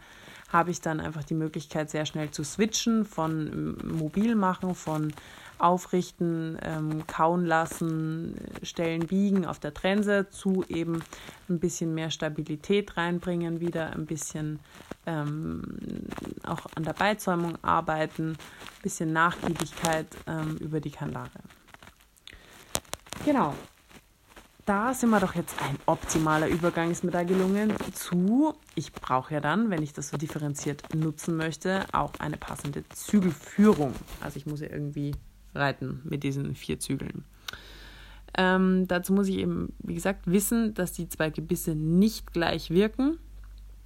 [SPEAKER 1] habe ich dann einfach die Möglichkeit, sehr schnell zu switchen, von mobil machen, von aufrichten, ähm, kauen lassen, Stellen biegen auf der Trense zu eben ein bisschen mehr Stabilität reinbringen, wieder ein bisschen ähm, auch an der Beizäumung arbeiten, ein bisschen Nachgiebigkeit ähm, über die Kandare. Genau, da sind wir doch jetzt ein optimaler Übergang ist mir da gelungen zu, ich brauche ja dann, wenn ich das so differenziert nutzen möchte, auch eine passende Zügelführung. Also ich muss ja irgendwie reiten mit diesen vier Zügeln. Ähm, dazu muss ich eben, wie gesagt, wissen, dass die zwei Gebisse nicht gleich wirken.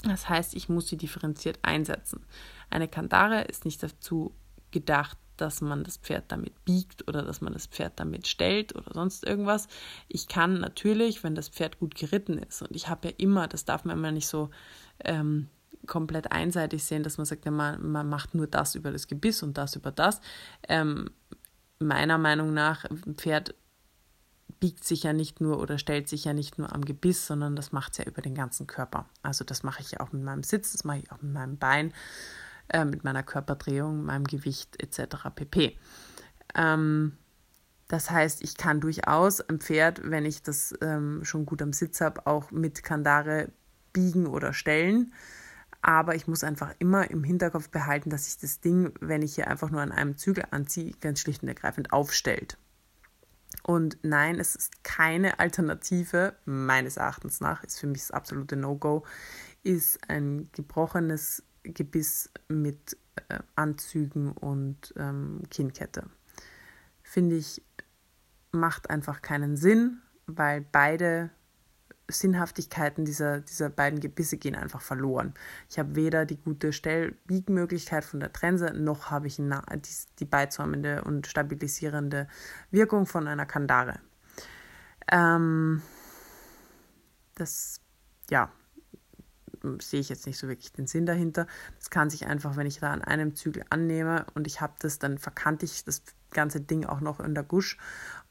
[SPEAKER 1] Das heißt, ich muss sie differenziert einsetzen. Eine Kandare ist nicht dazu gedacht, dass man das Pferd damit biegt oder dass man das Pferd damit stellt oder sonst irgendwas. Ich kann natürlich, wenn das Pferd gut geritten ist, und ich habe ja immer, das darf man immer nicht so ähm, komplett einseitig sehen, dass man sagt, man, man macht nur das über das Gebiss und das über das. Ähm, meiner Meinung nach, ein Pferd biegt sich ja nicht nur oder stellt sich ja nicht nur am Gebiss, sondern das macht es ja über den ganzen Körper. Also das mache ich ja auch mit meinem Sitz, das mache ich auch mit meinem Bein, äh, mit meiner Körperdrehung, meinem Gewicht etc. pp. Ähm, das heißt, ich kann durchaus ein Pferd, wenn ich das ähm, schon gut am Sitz habe, auch mit Kandare biegen oder stellen. Aber ich muss einfach immer im Hinterkopf behalten, dass sich das Ding, wenn ich hier einfach nur an einem Zügel anziehe, ganz schlicht und ergreifend aufstellt. Und nein, es ist keine Alternative, meines Erachtens nach, ist für mich das absolute No-Go, ist ein gebrochenes Gebiss mit äh, Anzügen und ähm, Kinnkette. Finde ich, macht einfach keinen Sinn, weil beide Sinnhaftigkeiten dieser, dieser beiden Gebisse gehen einfach verloren. Ich habe weder die gute Stellbiegmöglichkeit von der Trense, noch habe ich die, die beizäumende und stabilisierende Wirkung von einer Kandare. Ähm, das, ja, sehe ich jetzt nicht so wirklich den Sinn dahinter. Das kann sich einfach, wenn ich da an einem Zügel annehme und ich habe das, dann verkante ich das ganze Ding auch noch in der Gusch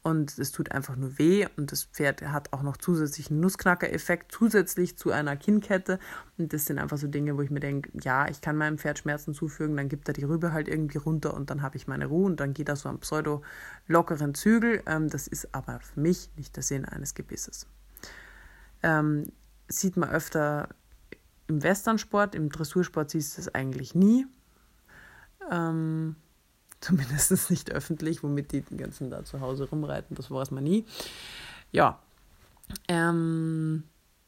[SPEAKER 1] und es tut einfach nur weh und das Pferd hat auch noch zusätzlichen Nussknacker-Effekt zusätzlich zu einer Kinnkette und das sind einfach so Dinge, wo ich mir denke, ja, ich kann meinem Pferd Schmerzen zufügen, dann gibt er die Rübe halt irgendwie runter und dann habe ich meine Ruhe und dann geht er so am pseudo lockeren Zügel. Ähm, das ist aber für mich nicht der Sinn eines Gebisses. Ähm, sieht man öfter im Westernsport, im Dressursport siehst du es eigentlich nie. Ähm, zumindest nicht öffentlich, womit die den ganzen da zu Hause rumreiten, das weiß man nie. Ja, ähm,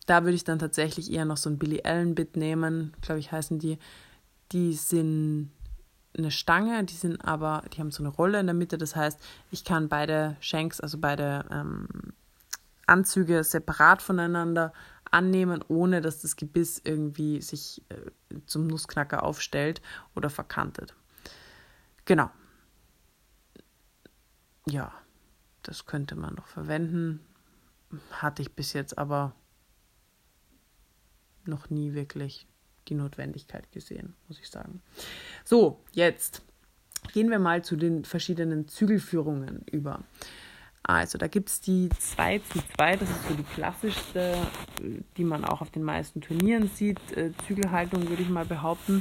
[SPEAKER 1] da würde ich dann tatsächlich eher noch so ein Billy Allen Bit nehmen, glaube ich heißen die. Die sind eine Stange, die sind aber, die haben so eine Rolle in der Mitte, das heißt, ich kann beide Shanks, also beide ähm, Anzüge separat voneinander annehmen, ohne dass das Gebiss irgendwie sich äh, zum Nussknacker aufstellt oder verkantet. Genau. Ja, das könnte man noch verwenden. Hatte ich bis jetzt aber noch nie wirklich die Notwendigkeit gesehen, muss ich sagen. So, jetzt gehen wir mal zu den verschiedenen Zügelführungen über. Also da gibt es die 2 zu 2, das ist so die klassischste, die man auch auf den meisten Turnieren sieht. Äh, Zügelhaltung würde ich mal behaupten.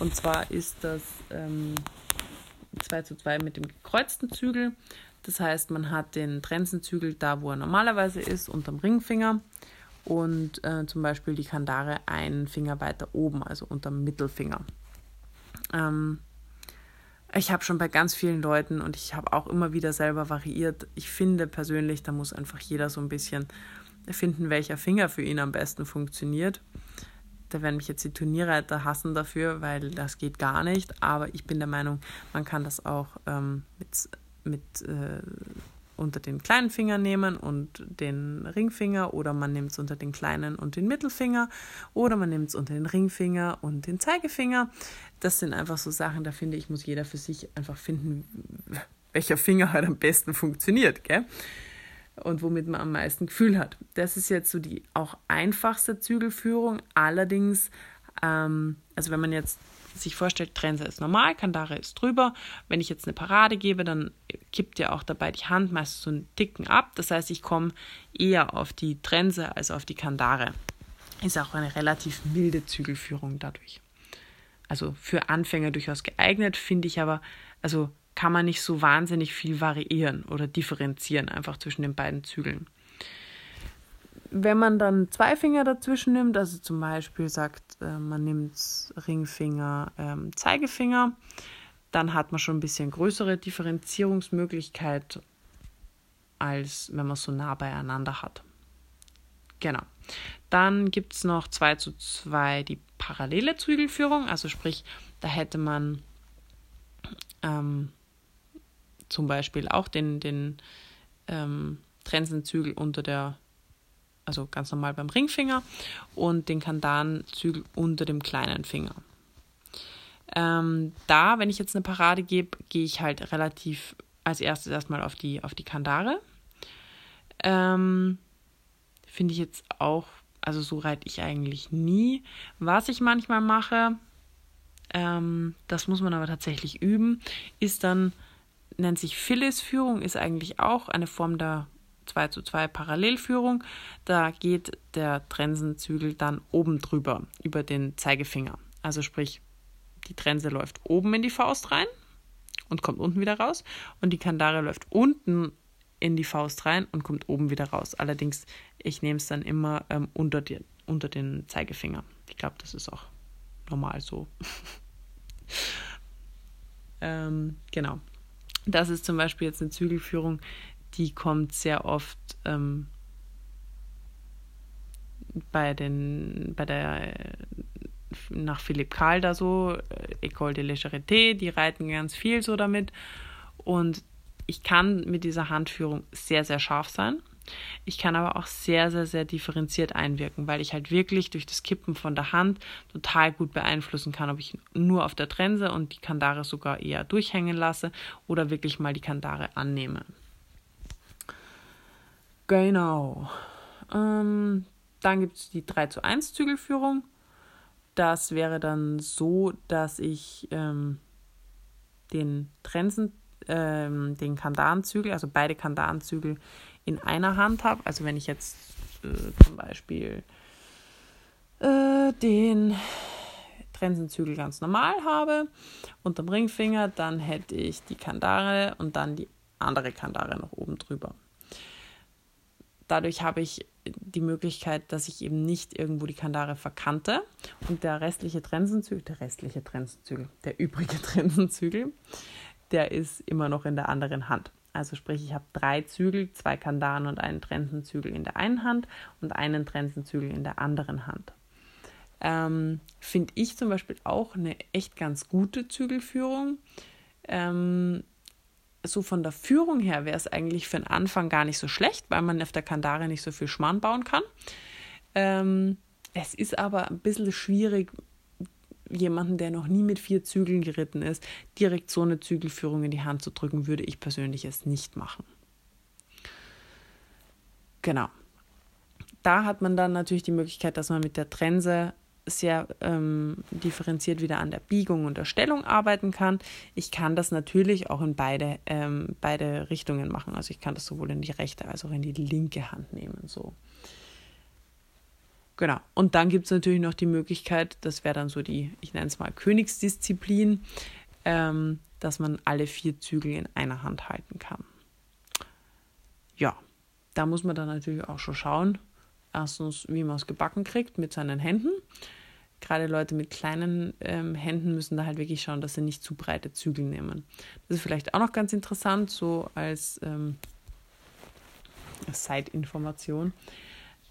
[SPEAKER 1] Und zwar ist das ähm, 2 zu 2 mit dem gekreuzten Zügel. Das heißt, man hat den Trenzenzügel da, wo er normalerweise ist, unterm Ringfinger. Und äh, zum Beispiel die Kandare einen Finger weiter oben, also unterm Mittelfinger. Ähm, ich habe schon bei ganz vielen Leuten und ich habe auch immer wieder selber variiert. Ich finde persönlich, da muss einfach jeder so ein bisschen finden, welcher Finger für ihn am besten funktioniert. Da werden mich jetzt die Turnierreiter hassen dafür, weil das geht gar nicht. Aber ich bin der Meinung, man kann das auch ähm, mit, mit äh, unter den kleinen Finger nehmen und den Ringfinger oder man nimmt es unter den kleinen und den Mittelfinger oder man nimmt es unter den Ringfinger und den Zeigefinger. Das sind einfach so Sachen, da finde ich, muss jeder für sich einfach finden, welcher Finger halt am besten funktioniert. Gell? Und womit man am meisten Gefühl hat. Das ist jetzt so die auch einfachste Zügelführung. Allerdings, ähm, also wenn man jetzt sich vorstellt, Trense ist normal, Kandare ist drüber. Wenn ich jetzt eine Parade gebe, dann kippt ja auch dabei die Hand meist so einen Ticken ab. Das heißt, ich komme eher auf die Trense als auf die Kandare. Ist auch eine relativ milde Zügelführung dadurch. Also für Anfänger durchaus geeignet, finde ich aber, also kann man nicht so wahnsinnig viel variieren oder differenzieren einfach zwischen den beiden Zügeln. Wenn man dann zwei Finger dazwischen nimmt, also zum Beispiel sagt, äh, man nimmt Ringfinger, ähm, Zeigefinger, dann hat man schon ein bisschen größere Differenzierungsmöglichkeit, als wenn man so nah beieinander hat. Genau. Dann gibt es noch 2 zu 2 die parallele Zügelführung, also sprich, da hätte man ähm, zum Beispiel auch den, den ähm, Trensenzügel unter der, also ganz normal beim Ringfinger und den Kandanzügel unter dem kleinen Finger. Ähm, da, wenn ich jetzt eine Parade gebe, gehe ich halt relativ als erstes erstmal auf die, auf die Kandare. Ähm, Finde ich jetzt auch, also so reite ich eigentlich nie. Was ich manchmal mache, ähm, das muss man aber tatsächlich üben, ist dann nennt sich Phyllis-Führung, ist eigentlich auch eine Form der 2 zu 2 Parallelführung. Da geht der Trensenzügel dann oben drüber, über den Zeigefinger. Also sprich, die Trense läuft oben in die Faust rein und kommt unten wieder raus. Und die Kandare läuft unten in die Faust rein und kommt oben wieder raus. Allerdings, ich nehme es dann immer ähm, unter, die, unter den Zeigefinger. Ich glaube, das ist auch normal so. ähm, genau. Das ist zum Beispiel jetzt eine Zügelführung, die kommt sehr oft ähm, bei den, bei der nach Philipp Karl da so, äh, École de la Charité, die reiten ganz viel so damit. Und ich kann mit dieser Handführung sehr, sehr scharf sein. Ich kann aber auch sehr, sehr, sehr differenziert einwirken, weil ich halt wirklich durch das Kippen von der Hand total gut beeinflussen kann, ob ich nur auf der Trense und die Kandare sogar eher durchhängen lasse oder wirklich mal die Kandare annehme. Genau. Ähm, dann gibt es die 3 zu 1 Zügelführung. Das wäre dann so, dass ich ähm, den Trensen, ähm, den Kandarzügel, also beide Kandarzügel in einer Hand habe. Also wenn ich jetzt äh, zum Beispiel äh, den Trensenzügel ganz normal habe unterm Ringfinger, dann hätte ich die Kandare und dann die andere Kandare noch oben drüber. Dadurch habe ich die Möglichkeit, dass ich eben nicht irgendwo die Kandare verkante und der restliche Trensenzügel, der restliche Trensenzügel, der übrige Trensenzügel, der ist immer noch in der anderen Hand. Also sprich, ich habe drei Zügel, zwei Kandaren und einen Trenzenzügel in der einen Hand und einen Trenzenzügel in der anderen Hand. Ähm, Finde ich zum Beispiel auch eine echt ganz gute Zügelführung. Ähm, so von der Führung her wäre es eigentlich für den Anfang gar nicht so schlecht, weil man auf der Kandare nicht so viel Schmarrn bauen kann. Ähm, es ist aber ein bisschen schwierig, jemanden, der noch nie mit vier Zügeln geritten ist, direkt so eine Zügelführung in die Hand zu drücken, würde ich persönlich es nicht machen. Genau. Da hat man dann natürlich die Möglichkeit, dass man mit der Trense sehr ähm, differenziert wieder an der Biegung und der Stellung arbeiten kann. Ich kann das natürlich auch in beide, ähm, beide Richtungen machen. Also ich kann das sowohl in die rechte als auch in die linke Hand nehmen. So. Genau. Und dann gibt es natürlich noch die Möglichkeit, das wäre dann so die, ich nenne es mal Königsdisziplin, ähm, dass man alle vier Zügel in einer Hand halten kann. Ja, da muss man dann natürlich auch schon schauen, erstens, wie man es gebacken kriegt mit seinen Händen. Gerade Leute mit kleinen ähm, Händen müssen da halt wirklich schauen, dass sie nicht zu breite Zügel nehmen. Das ist vielleicht auch noch ganz interessant, so als ähm, Side-Information.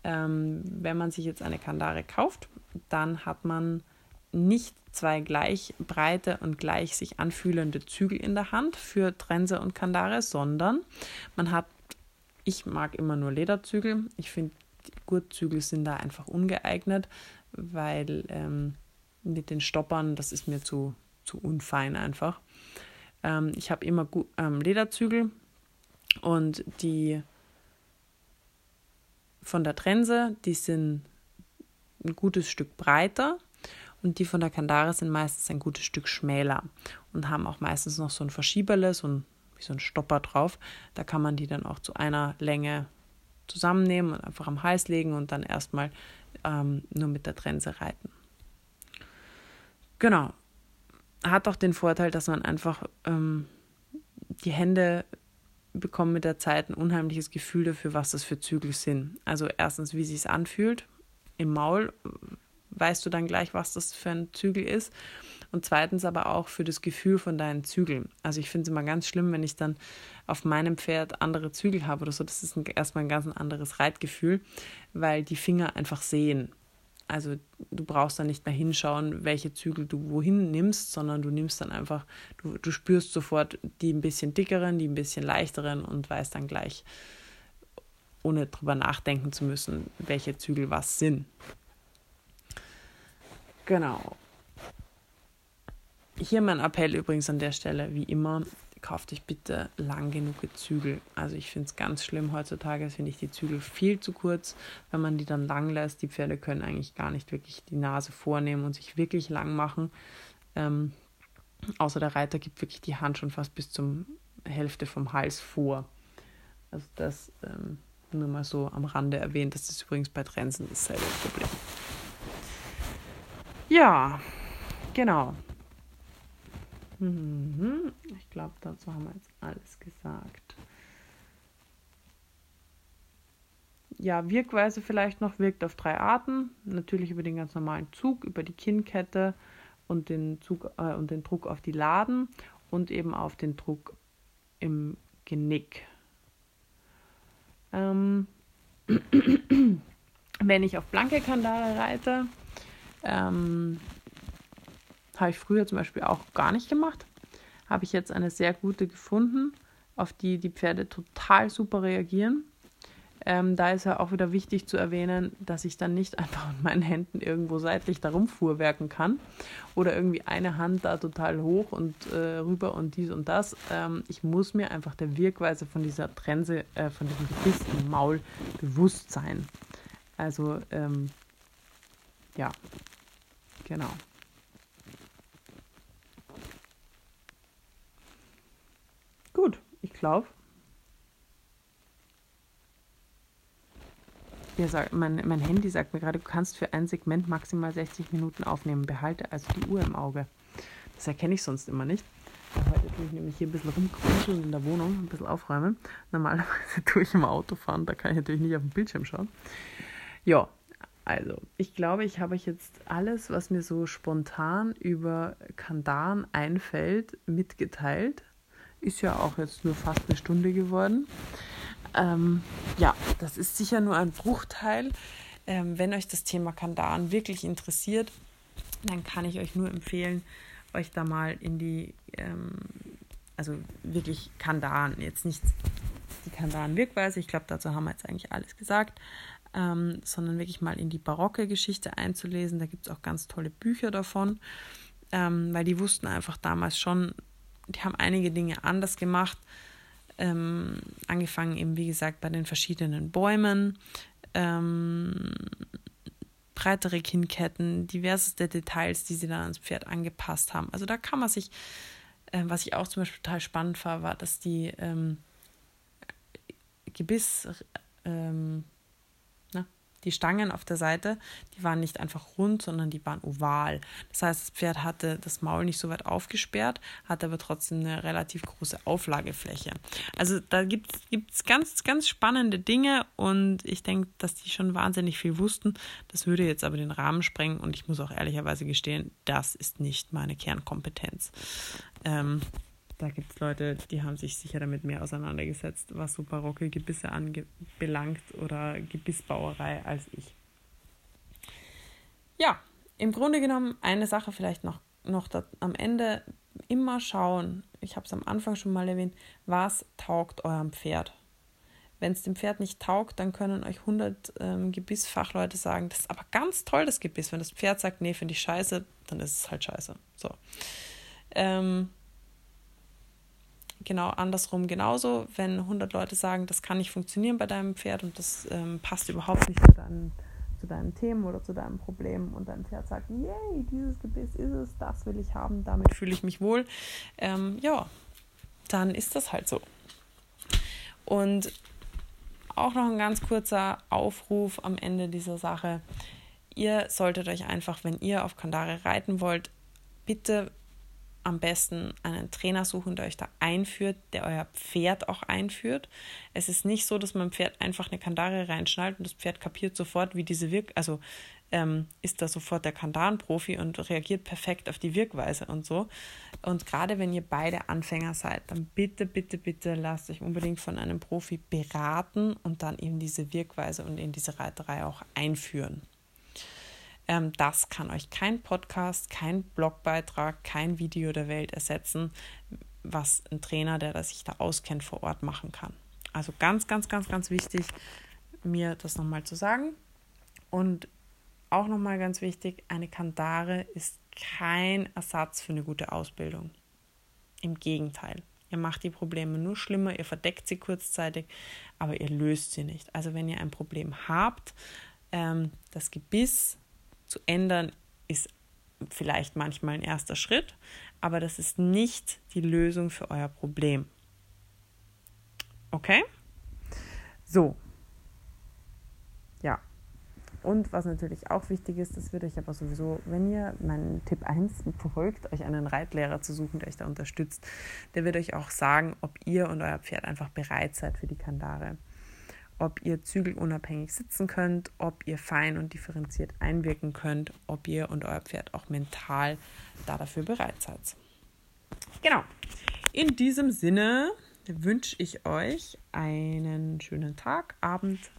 [SPEAKER 1] Ähm, wenn man sich jetzt eine Kandare kauft, dann hat man nicht zwei gleich breite und gleich sich anfühlende Zügel in der Hand für Trense und Kandare, sondern man hat, ich mag immer nur Lederzügel. Ich finde, Gurtzügel sind da einfach ungeeignet, weil ähm, mit den Stoppern, das ist mir zu, zu unfein einfach. Ähm, ich habe immer ähm, Lederzügel und die von der Trense, die sind ein gutes Stück breiter und die von der Kandare sind meistens ein gutes Stück schmäler und haben auch meistens noch so ein Verschieberle, so ein, wie so ein Stopper drauf. Da kann man die dann auch zu einer Länge zusammennehmen und einfach am Hals legen und dann erstmal ähm, nur mit der Trense reiten. Genau. Hat auch den Vorteil, dass man einfach ähm, die Hände bekommen mit der Zeit ein unheimliches Gefühl dafür, was das für Zügel sind. Also erstens, wie sich anfühlt. Im Maul weißt du dann gleich, was das für ein Zügel ist. Und zweitens aber auch für das Gefühl von deinen Zügeln. Also ich finde es immer ganz schlimm, wenn ich dann auf meinem Pferd andere Zügel habe oder so. Das ist ein, erstmal ein ganz anderes Reitgefühl, weil die Finger einfach sehen. Also du brauchst dann nicht mehr hinschauen, welche Zügel du wohin nimmst, sondern du nimmst dann einfach, du, du spürst sofort die ein bisschen dickeren, die ein bisschen leichteren und weißt dann gleich, ohne drüber nachdenken zu müssen, welche Zügel was sind. Genau. Hier mein Appell übrigens an der Stelle, wie immer, kauft euch bitte lang genug Zügel. Also ich finde es ganz schlimm heutzutage, finde ich die Zügel viel zu kurz, wenn man die dann lang lässt. Die Pferde können eigentlich gar nicht wirklich die Nase vornehmen und sich wirklich lang machen. Ähm, außer der Reiter gibt wirklich die Hand schon fast bis zum Hälfte vom Hals vor. Also das ähm, nur mal so am Rande erwähnt. Das ist übrigens bei Trensen dasselbe Problem. Ja, genau. Mhm. Ich glaube, dazu haben wir jetzt alles gesagt. Ja, Wirkweise vielleicht noch wirkt auf drei Arten. Natürlich über den ganz normalen Zug, über die Kinnkette und den, Zug, äh, und den Druck auf die Laden und eben auf den Druck im Genick. Ähm, wenn ich auf blanke Kandare reite, ähm, habe ich früher zum Beispiel auch gar nicht gemacht. Habe ich jetzt eine sehr gute gefunden, auf die die Pferde total super reagieren. Ähm, da ist ja auch wieder wichtig zu erwähnen, dass ich dann nicht einfach mit meinen Händen irgendwo seitlich da rumfuhrwerken kann oder irgendwie eine Hand da total hoch und äh, rüber und dies und das. Ähm, ich muss mir einfach der Wirkweise von dieser Trense, äh, von diesem Gebiss im Maul bewusst sein. Also, ähm, ja, Genau. Gut, ich glaube. mein, mein Handy sagt mir gerade, du kannst für ein Segment maximal 60 Minuten aufnehmen. Behalte also die Uhr im Auge. Das erkenne ich sonst immer nicht. Heute tue ich nämlich hier ein bisschen rumkruscheln in der Wohnung, ein bisschen aufräumen. Normalerweise tue ich im Auto fahren, da kann ich natürlich nicht auf den Bildschirm schauen. Ja, also, ich glaube, ich habe euch jetzt alles, was mir so spontan über Kandaren einfällt, mitgeteilt. Ist ja auch jetzt nur fast eine Stunde geworden. Ähm, ja, das ist sicher nur ein Bruchteil. Ähm, wenn euch das Thema Kandaren wirklich interessiert, dann kann ich euch nur empfehlen, euch da mal in die, ähm, also wirklich Kandaren, jetzt nicht die Kandaren-Wirkweise, ich glaube, dazu haben wir jetzt eigentlich alles gesagt, ähm, sondern wirklich mal in die barocke Geschichte einzulesen. Da gibt es auch ganz tolle Bücher davon, ähm, weil die wussten einfach damals schon, die haben einige Dinge anders gemacht. Ähm, angefangen eben, wie gesagt, bei den verschiedenen Bäumen, ähm, breitere Kinnketten, diverseste Details, die sie dann ans Pferd angepasst haben. Also da kann man sich, äh, was ich auch zum Beispiel total spannend war, war, dass die ähm, Gebiss, ähm, die Stangen auf der Seite, die waren nicht einfach rund, sondern die waren oval. Das heißt, das Pferd hatte das Maul nicht so weit aufgesperrt, hatte aber trotzdem eine relativ große Auflagefläche. Also da gibt es ganz, ganz spannende Dinge und ich denke, dass die schon wahnsinnig viel wussten. Das würde jetzt aber den Rahmen sprengen und ich muss auch ehrlicherweise gestehen, das ist nicht meine Kernkompetenz. Ähm, da gibt es Leute, die haben sich sicher damit mehr auseinandergesetzt, was so barocke Gebisse anbelangt oder Gebissbauerei als ich. Ja, im Grunde genommen eine Sache vielleicht noch, noch am Ende immer schauen, ich habe es am Anfang schon mal erwähnt, was taugt eurem Pferd. Wenn es dem Pferd nicht taugt, dann können euch 100 ähm, Gebissfachleute sagen, das ist aber ganz toll, das Gebiss. Wenn das Pferd sagt, nee, finde ich scheiße, dann ist es halt scheiße. So. Ähm, genau andersrum genauso. Wenn 100 Leute sagen, das kann nicht funktionieren bei deinem Pferd und das ähm, passt überhaupt nicht zu deinen, zu deinen Themen oder zu deinem Problem und dein Pferd sagt, yay, dieses Gebiss ist es, das will ich haben, damit fühle ich mich wohl, ähm, ja, dann ist das halt so. Und auch noch ein ganz kurzer Aufruf am Ende dieser Sache. Ihr solltet euch einfach, wenn ihr auf Kandare reiten wollt, bitte am besten einen Trainer suchen, der euch da einführt, der euer Pferd auch einführt. Es ist nicht so, dass man Pferd einfach eine Kandare reinschnallt und das Pferd kapiert sofort, wie diese Wirk, also ähm, ist da sofort der Kandarenprofi und reagiert perfekt auf die Wirkweise und so. Und gerade wenn ihr beide Anfänger seid, dann bitte, bitte, bitte lasst euch unbedingt von einem Profi beraten und dann eben diese Wirkweise und in diese Reiterei auch einführen. Ähm, das kann euch kein Podcast, kein Blogbeitrag, kein Video der Welt ersetzen, was ein Trainer, der sich da auskennt, vor Ort machen kann. Also ganz, ganz, ganz, ganz wichtig, mir das nochmal zu sagen. Und auch nochmal ganz wichtig, eine Kandare ist kein Ersatz für eine gute Ausbildung. Im Gegenteil. Ihr macht die Probleme nur schlimmer, ihr verdeckt sie kurzzeitig, aber ihr löst sie nicht. Also wenn ihr ein Problem habt, ähm, das Gebiss zu ändern, ist vielleicht manchmal ein erster Schritt, aber das ist nicht die Lösung für euer Problem. Okay? So. Ja. Und was natürlich auch wichtig ist, das wird euch aber sowieso, wenn ihr meinen Tipp 1 verfolgt, euch einen Reitlehrer zu suchen, der euch da unterstützt, der wird euch auch sagen, ob ihr und euer Pferd einfach bereit seid für die Kandare ob ihr zügelunabhängig sitzen könnt, ob ihr fein und differenziert einwirken könnt, ob ihr und euer Pferd auch mental da dafür bereit seid. Genau. In diesem Sinne wünsche ich euch einen schönen Tag, Abend,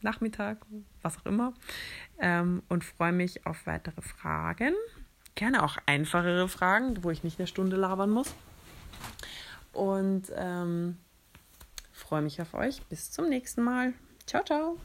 [SPEAKER 1] Nachmittag, was auch immer, ähm, und freue mich auf weitere Fragen. Gerne auch einfachere Fragen, wo ich nicht eine Stunde labern muss. Und ähm, freue mich auf euch. Bis zum nächsten Mal. Ciao, ciao.